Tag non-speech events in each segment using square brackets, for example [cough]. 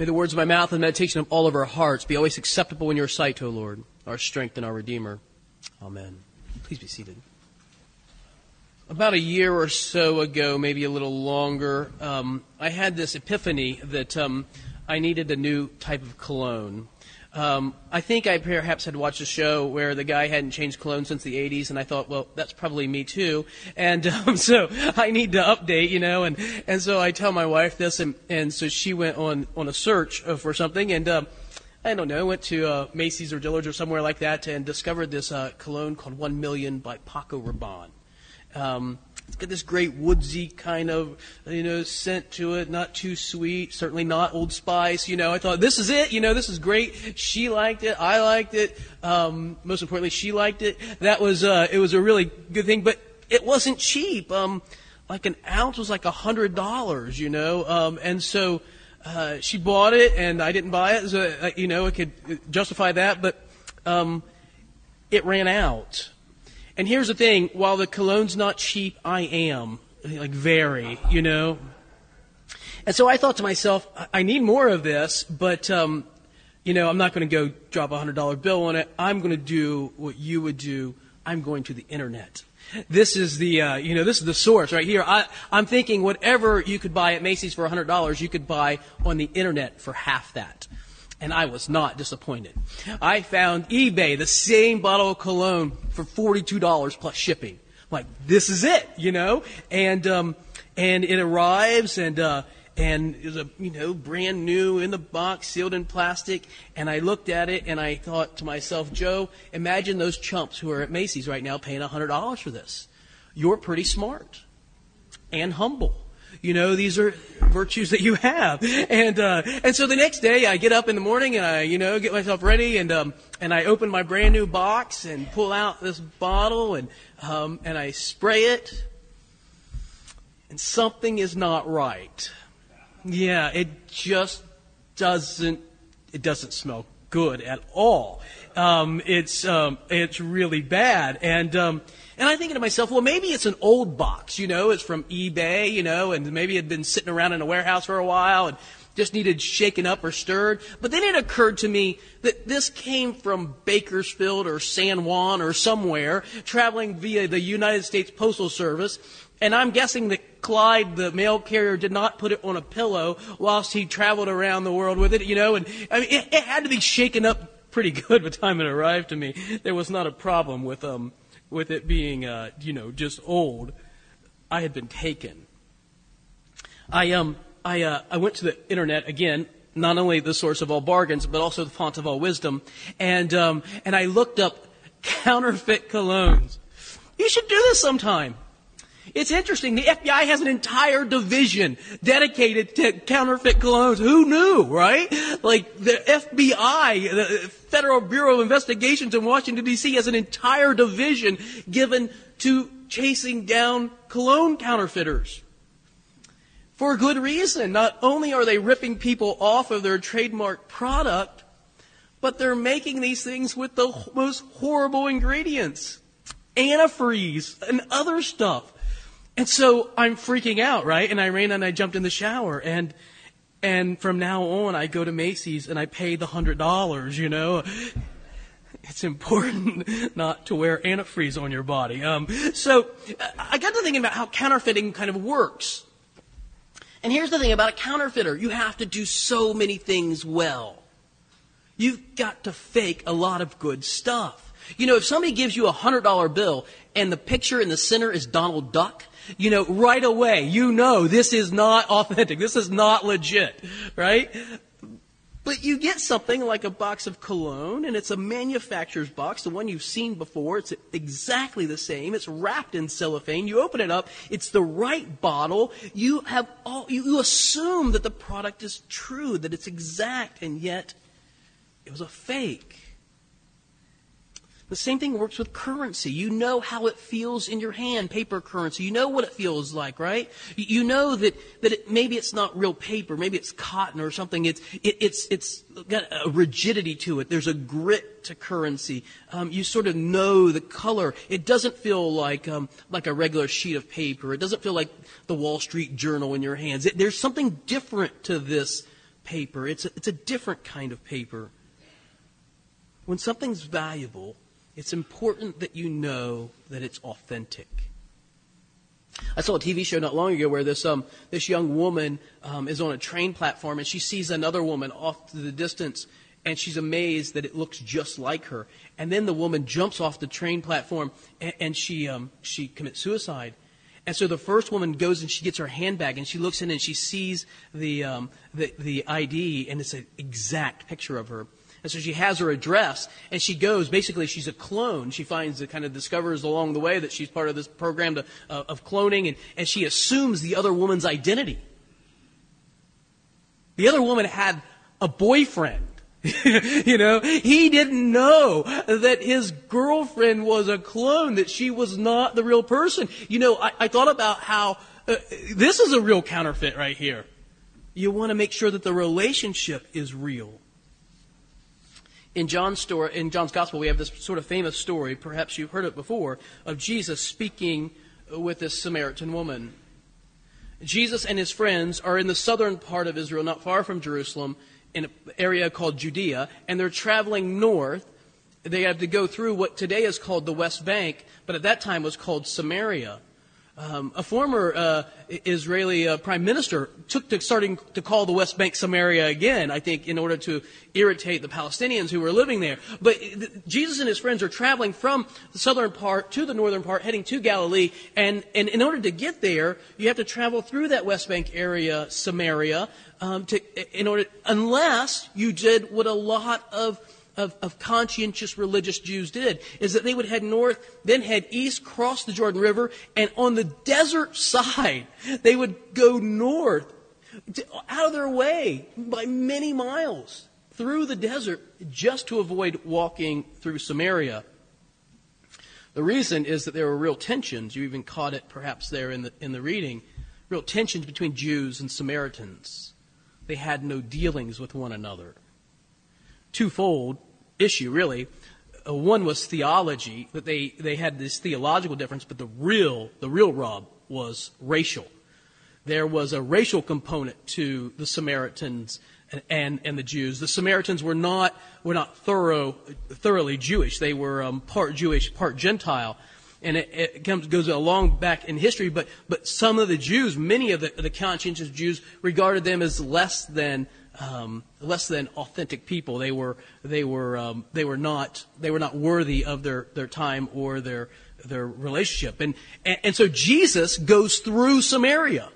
May the words of my mouth and the meditation of all of our hearts be always acceptable in your sight, O Lord, our strength and our Redeemer. Amen. Please be seated. About a year or so ago, maybe a little longer, um, I had this epiphany that um, I needed a new type of cologne. Um, I think I perhaps had watched a show where the guy hadn't changed cologne since the 80s, and I thought, well, that's probably me too. And [laughs] um, so I need to update, you know. And and so I tell my wife this, and and so she went on on a search for something, and. Uh, I don't know, went to uh, Macy's or Dillard's or somewhere like that and discovered this uh, cologne called One Million by Paco Rabanne. Um, it's got this great woodsy kind of, you know, scent to it, not too sweet, certainly not Old Spice. You know, I thought this is it. You know, this is great. She liked it. I liked it. Um, most importantly, she liked it. That was, uh, it was a really good thing, but it wasn't cheap. Um, like an ounce was like a hundred dollars, you know, um, and so, uh, she bought it and I didn't buy it, so, uh, you know, it could justify that, but, um, it ran out. And here's the thing, while the cologne's not cheap, I am. Like very, you know. And so I thought to myself, I need more of this, but, um, you know, I'm not going to go drop a hundred dollar bill on it. I'm going to do what you would do. I'm going to the internet. This is the, uh, you know, this is the source right here. I, I'm thinking whatever you could buy at Macy's for $100, you could buy on the internet for half that and I was not disappointed. I found eBay, the same bottle of cologne for $42 plus shipping. Like, this is it, you know? And, um, and it arrives and, uh, and it was a, you know, brand new in the box, sealed in plastic. And I looked at it and I thought to myself, Joe, imagine those chumps who are at Macy's right now paying $100 for this. You're pretty smart and humble you know, these are virtues that you have. And, uh, and so the next day I get up in the morning and I, you know, get myself ready and, um, and I open my brand new box and pull out this bottle and, um, and I spray it. And something is not right. Yeah, it just doesn't, it doesn't smell good at all. Um, it's, um, it's really bad. And, um, and I'm thinking to myself, well, maybe it's an old box, you know, it's from eBay, you know, and maybe it had been sitting around in a warehouse for a while and just needed shaken up or stirred. But then it occurred to me that this came from Bakersfield or San Juan or somewhere, traveling via the United States Postal Service. And I'm guessing that Clyde, the mail carrier, did not put it on a pillow whilst he traveled around the world with it, you know, and I mean, it, it had to be shaken up pretty [laughs] good by the time it arrived to me. There was not a problem with, um, with it being, uh, you know, just old, I had been taken. I um I uh, I went to the internet again, not only the source of all bargains, but also the font of all wisdom, and um and I looked up [laughs] counterfeit colognes. You should do this sometime. It's interesting. The FBI has an entire division dedicated to counterfeit colognes. Who knew, right? Like the FBI, the Federal Bureau of Investigations in Washington DC has an entire division given to chasing down cologne counterfeiters. For good reason. Not only are they ripping people off of their trademark product, but they're making these things with the most horrible ingredients. Antifreeze and other stuff. And so I'm freaking out, right? And I ran and I jumped in the shower and and from now on I go to Macy's and I pay the hundred dollars, you know. It's important [laughs] not to wear antifreeze on your body. Um, so I got to thinking about how counterfeiting kind of works. And here's the thing about a counterfeiter. You have to do so many things well. You've got to fake a lot of good stuff. You know, if somebody gives you a hundred dollar bill and the picture in the center is Donald Duck, you know, right away, you know this is not authentic. This is not legit, right? But you get something like a box of cologne, and it's a manufacturer's box, the one you've seen before. It's exactly the same. It's wrapped in cellophane. You open it up. It's the right bottle. You have all, you, assume that the product is true, that it's exact, and yet it was a fake. The same thing works with currency. You know how it feels in your hand, paper currency. You know what it feels like, right? You know that, that it, maybe it's not real paper, maybe it's cotton or something. It's, it, it's, it's got a rigidity to it. There's a grit to currency. Um, you sort of know the color. It doesn't feel like, um, like a regular sheet of paper. It doesn't feel like the Wall Street Journal in your hands. It, there's something different to this paper. It's a, it's a different kind of paper. When something's valuable, it's important that you know that it's authentic. I saw a TV show not long ago where this um, this young woman um, is on a train platform and she sees another woman off to the distance and she's amazed that it looks just like her. And then the woman jumps off the train platform and, and she um, she commits suicide. And so the first woman goes and she gets her handbag and she looks in and she sees the um, the, the ID and it's an exact picture of her. And so she has her address and she goes, basically she's a clone. She finds, kind of discovers along the way that she's part of this program to, uh, of cloning and, and she assumes the other woman's identity. The other woman had a boyfriend. [laughs] you know, he didn't know that his girlfriend was a clone, that she was not the real person. You know, I, I thought about how uh, this is a real counterfeit right here. You want to make sure that the relationship is real in John's story, in John's gospel, we have this sort of famous story, perhaps you've heard it before, of Jesus speaking with this Samaritan woman. Jesus and his friends are in the southern part of Israel, not far from Jerusalem, in an area called Judea, and they're traveling north. They have to go through what today is called the West Bank, but at that time was called Samaria. Um, a former uh, Israeli uh, prime minister took to starting to call the West Bank Samaria again, I think, in order to irritate the Palestinians who were living there. But th- Jesus and his friends are traveling from the southern part to the northern part, heading to Galilee. And, and in order to get there, you have to travel through that West Bank area, Samaria, um, to, in order, unless you did what a lot of of, of conscientious religious Jews did, is that they would head north, then head east, cross the Jordan River, and on the desert [laughs] side, they would go north, to, out of their way, by many miles, through the desert, just to avoid walking through Samaria. The reason is that there were real tensions. You even caught it perhaps there in the, in the reading. Real tensions between Jews and Samaritans. They had no dealings with one another twofold issue, really. Uh, one was theology, that they, they had this theological difference, but the real, the real rub was racial. There was a racial component to the Samaritans and, and, and the Jews. The Samaritans were not, were not thorough, thoroughly Jewish. They were um, part Jewish, part Gentile and it, it comes, goes along back in history, but, but some of the Jews, many of the, the conscientious Jews, regarded them as less than um, less than authentic people. They were they were um, they were not they were not worthy of their, their time or their their relationship. And, and and so Jesus goes through Samaria.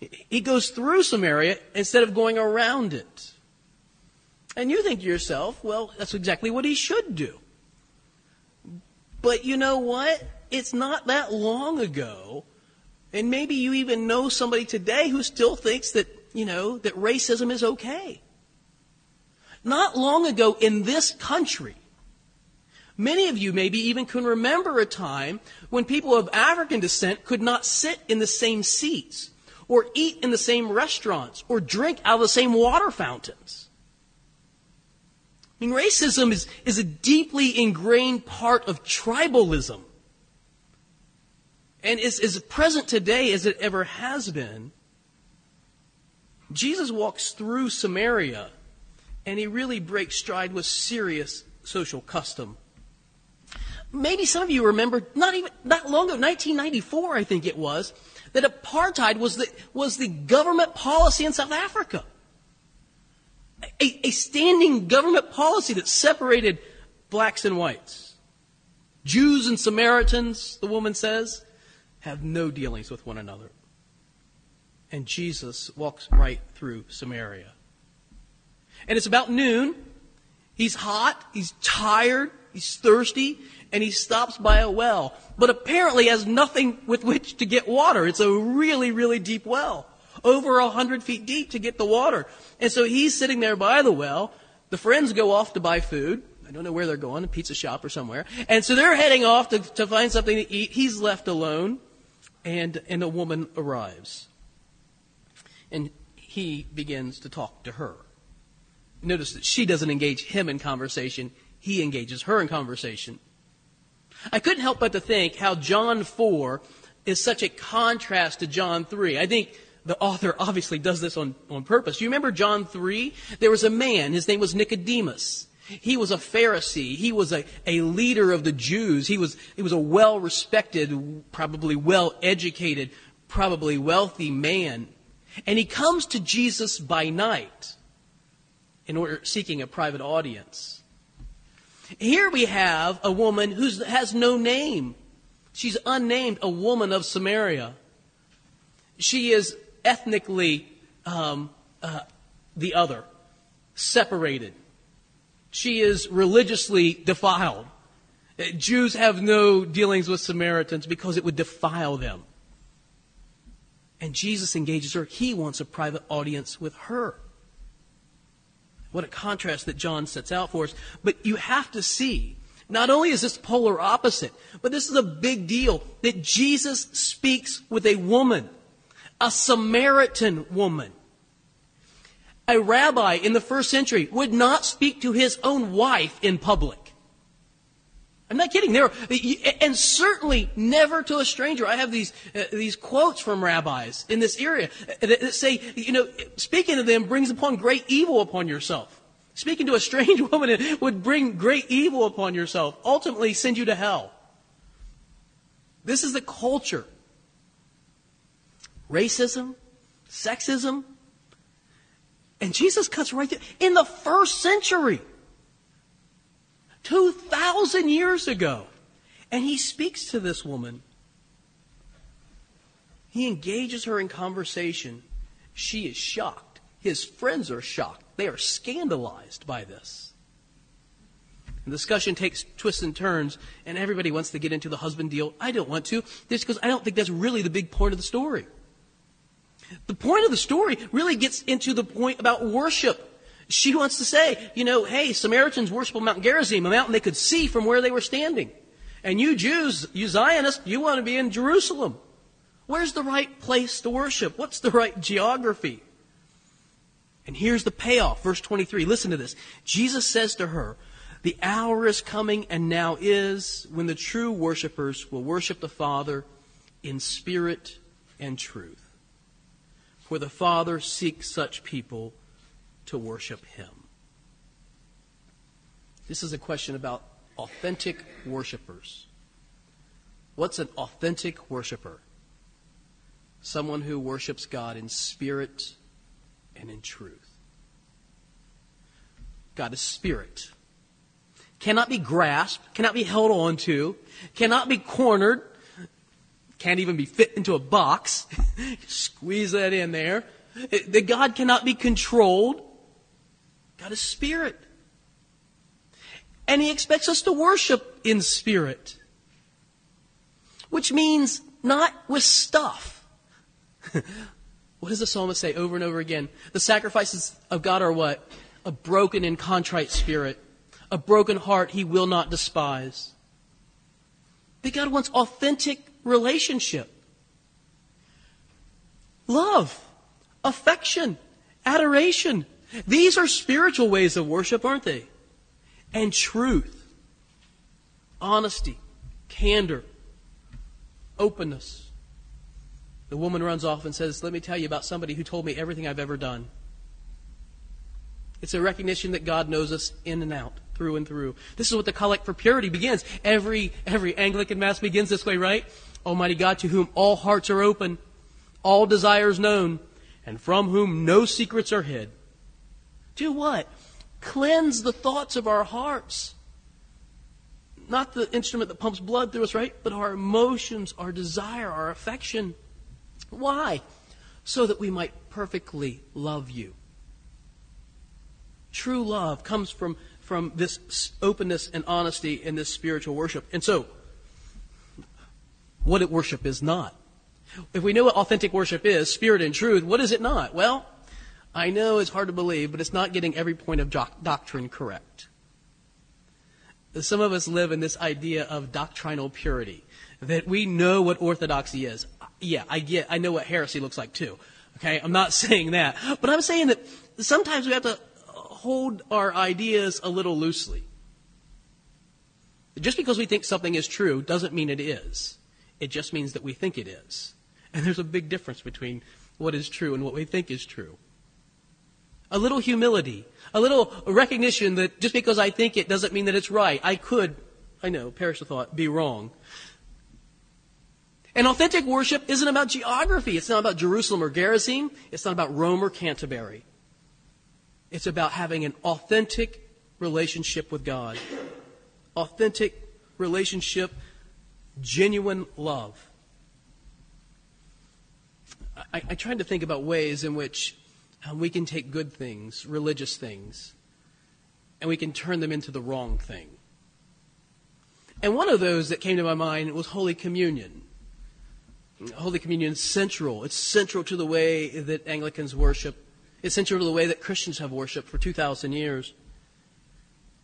He goes through Samaria instead of going around it. And you think to yourself, well, that's exactly what he should do. But you know what? It's not that long ago, and maybe you even know somebody today who still thinks that you know, that racism is okay. Not long ago in this country, many of you maybe even can remember a time when people of African descent could not sit in the same seats, or eat in the same restaurants, or drink out of the same water fountains. I mean, racism is, is a deeply ingrained part of tribalism. And is as present today as it ever has been. Jesus walks through Samaria and he really breaks stride with serious social custom. Maybe some of you remember, not even not long ago, 1994, I think it was, that apartheid was the, was the government policy in South Africa. A, a standing government policy that separated blacks and whites. Jews and Samaritans, the woman says, have no dealings with one another and Jesus walks right through Samaria. And it's about noon. He's hot, he's tired, he's thirsty, and he stops by a well. But apparently has nothing with which to get water. It's a really, really deep well. Over a hundred feet deep to get the water. And so he's sitting there by the well. The friends go off to buy food. I don't know where they're going, a pizza shop or somewhere. And so they're heading off to, to find something to eat. He's left alone, and, and a woman arrives and he begins to talk to her. Notice that she doesn't engage him in conversation, he engages her in conversation. I couldn't help but to think how John 4 is such a contrast to John 3. I think the author obviously does this on, on purpose. You remember John 3? There was a man, his name was Nicodemus. He was a Pharisee. He was a, a leader of the Jews. He was, he was a well respected, probably well educated, probably wealthy man. And he comes to Jesus by night in order seeking a private audience. Here we have a woman who has no name. She's unnamed, a woman of Samaria. She is ethnically um, uh, the other, separated. She is religiously defiled. Jews have no dealings with Samaritans because it would defile them. And Jesus engages her. He wants a private audience with her. What a contrast that John sets out for us. But you have to see, not only is this polar opposite, but this is a big deal that Jesus speaks with a woman, a Samaritan woman. A rabbi in the first century would not speak to his own wife in public. I'm not kidding. There, and certainly never to a stranger. I have these uh, these quotes from rabbis in this area that, say, you know, speaking to them brings upon great evil upon yourself. Speaking to a [laughs] strange woman would bring great evil upon yourself. Ultimately, send you to hell. This is the culture. Racism, sexism, and Jesus cuts right there in the first century. 2,000 years ago. And he speaks to this woman. He engages her in conversation. She is shocked. His friends are shocked. They are scandalized by this. The discussion takes twists and turns, and everybody wants to get into the husband deal. I don't want to, just because I don't think that's really the big point of the story. The point of the story really gets into the point about worship. She wants to say, you know, hey, Samaritans worship Mount Gerizim, a mountain they could see from where they were standing. And you Jews, you Zionists, you want to be in Jerusalem. Where's the right place to worship? What's the right geography? And here's the payoff. Verse 23. Listen to this. Jesus says to her, The hour is coming and now is when the true worshipers will worship the Father in spirit and truth. For the Father seeks such people to worship Him. This is a question about authentic worshipers. What's an authentic worshiper? Someone who worships God in spirit and in truth. God is spirit. Cannot be grasped, cannot be held on to, cannot be cornered, can't even be fit into a box. [laughs] Squeeze that in there. The God cannot be controlled. God is spirit. And he expects us to worship in spirit. Which means not with stuff. [laughs] what does the psalmist say over and over again? The sacrifices of God are what? A broken and contrite spirit. A broken heart he will not despise. But God wants authentic relationship. Love, affection, adoration, these are spiritual ways of worship, aren't they? And truth, honesty, candor, openness. The woman runs off and says, Let me tell you about somebody who told me everything I've ever done. It's a recognition that God knows us in and out, through and through. This is what the collect for purity begins. Every, every Anglican Mass begins this way, right? Almighty God, to whom all hearts are open, all desires known, and from whom no secrets are hid. Do what? Cleanse the thoughts of our hearts. Not the instrument that pumps blood through us, right? But our emotions, our desire, our affection. Why? So that we might perfectly love you. True love comes from, from this openness and honesty in this spiritual worship. And so, what it worship is not. If we know what authentic worship is, spirit and truth, what is it not? Well, I know it's hard to believe, but it's not getting every point of doctrine correct. Some of us live in this idea of doctrinal purity, that we know what orthodoxy is. Yeah, I get, I know what heresy looks like too. Okay, I'm not [laughs] saying that. But I'm saying that sometimes we have to hold our ideas a little loosely. Just because we think something is true doesn't mean it is. It just means that we think it is. And there's a big difference between what is true and what we think is true. A little humility, a little recognition that just because I think it doesn't mean that it's right. I could, I know, perish the thought, be wrong. And authentic worship isn't about geography. It's not about Jerusalem or Gerizim. It's not about Rome or Canterbury. It's about having an authentic relationship with God. Authentic relationship, genuine love. I, I tried to think about ways in which um, we can take good things, religious things, and we can turn them into the wrong thing. And one of those that came to my mind was Holy Communion. Holy Communion is central. It's central to the way that Anglicans worship. It's central to the way that Christians have worshiped for 2,000 years.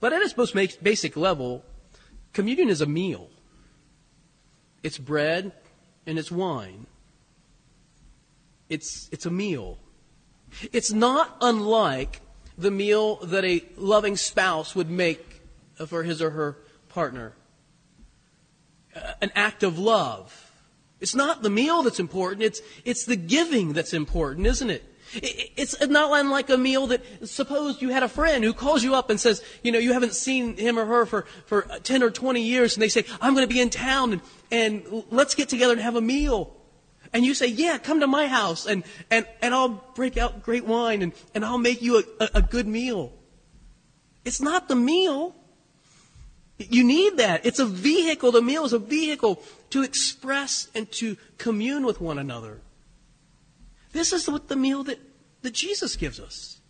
But at its most basic level, communion is a meal. It's bread and it's wine. It's, it's a meal. It's not unlike the meal that a loving spouse would make for his or her partner. Uh, an act of love. It's not the meal that's important, it's, it's the giving that's important, isn't it? It's not unlike a meal that, suppose you had a friend who calls you up and says, you know, you haven't seen him or her for, for 10 or 20 years, and they say, I'm going to be in town, and, and let's get together and have a meal and you say, yeah, come to my house and, and, and I'll break out great wine and, and I'll make you a, a, a good meal. It's not the meal. You need that. It's a vehicle. The meal is a vehicle to express and to commune with one another. This is what the meal that, that Jesus gives us.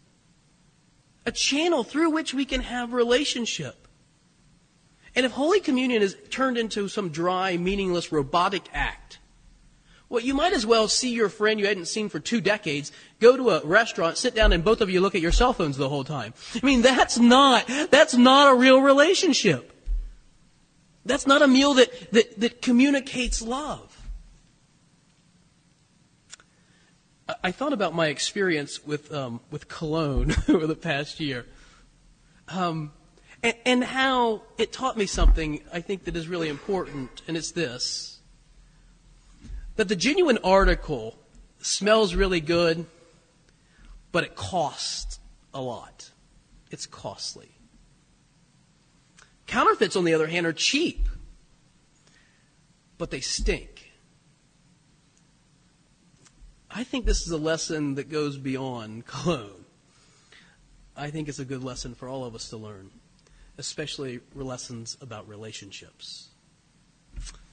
A channel through which we can have relationship. And if Holy Communion is turned into some dry, meaningless, robotic act, well, you might as well see your friend you hadn't seen for two decades, go to a restaurant, sit down, and both of you look at your cell phones the whole time. I mean, that's not, that's not a real relationship. That's not a meal that, that, that communicates love. I thought about my experience with, um, with cologne [laughs] over the past year. Um, and, and how it taught me something I think that is really important, and it's this that the genuine article smells really good, but it costs a lot. It's costly. Counterfeits, on the other hand, are cheap, but they stink. I think this is a lesson that goes beyond [laughs] cologne. I think it's a good lesson for all of us to learn, especially lessons about relationships.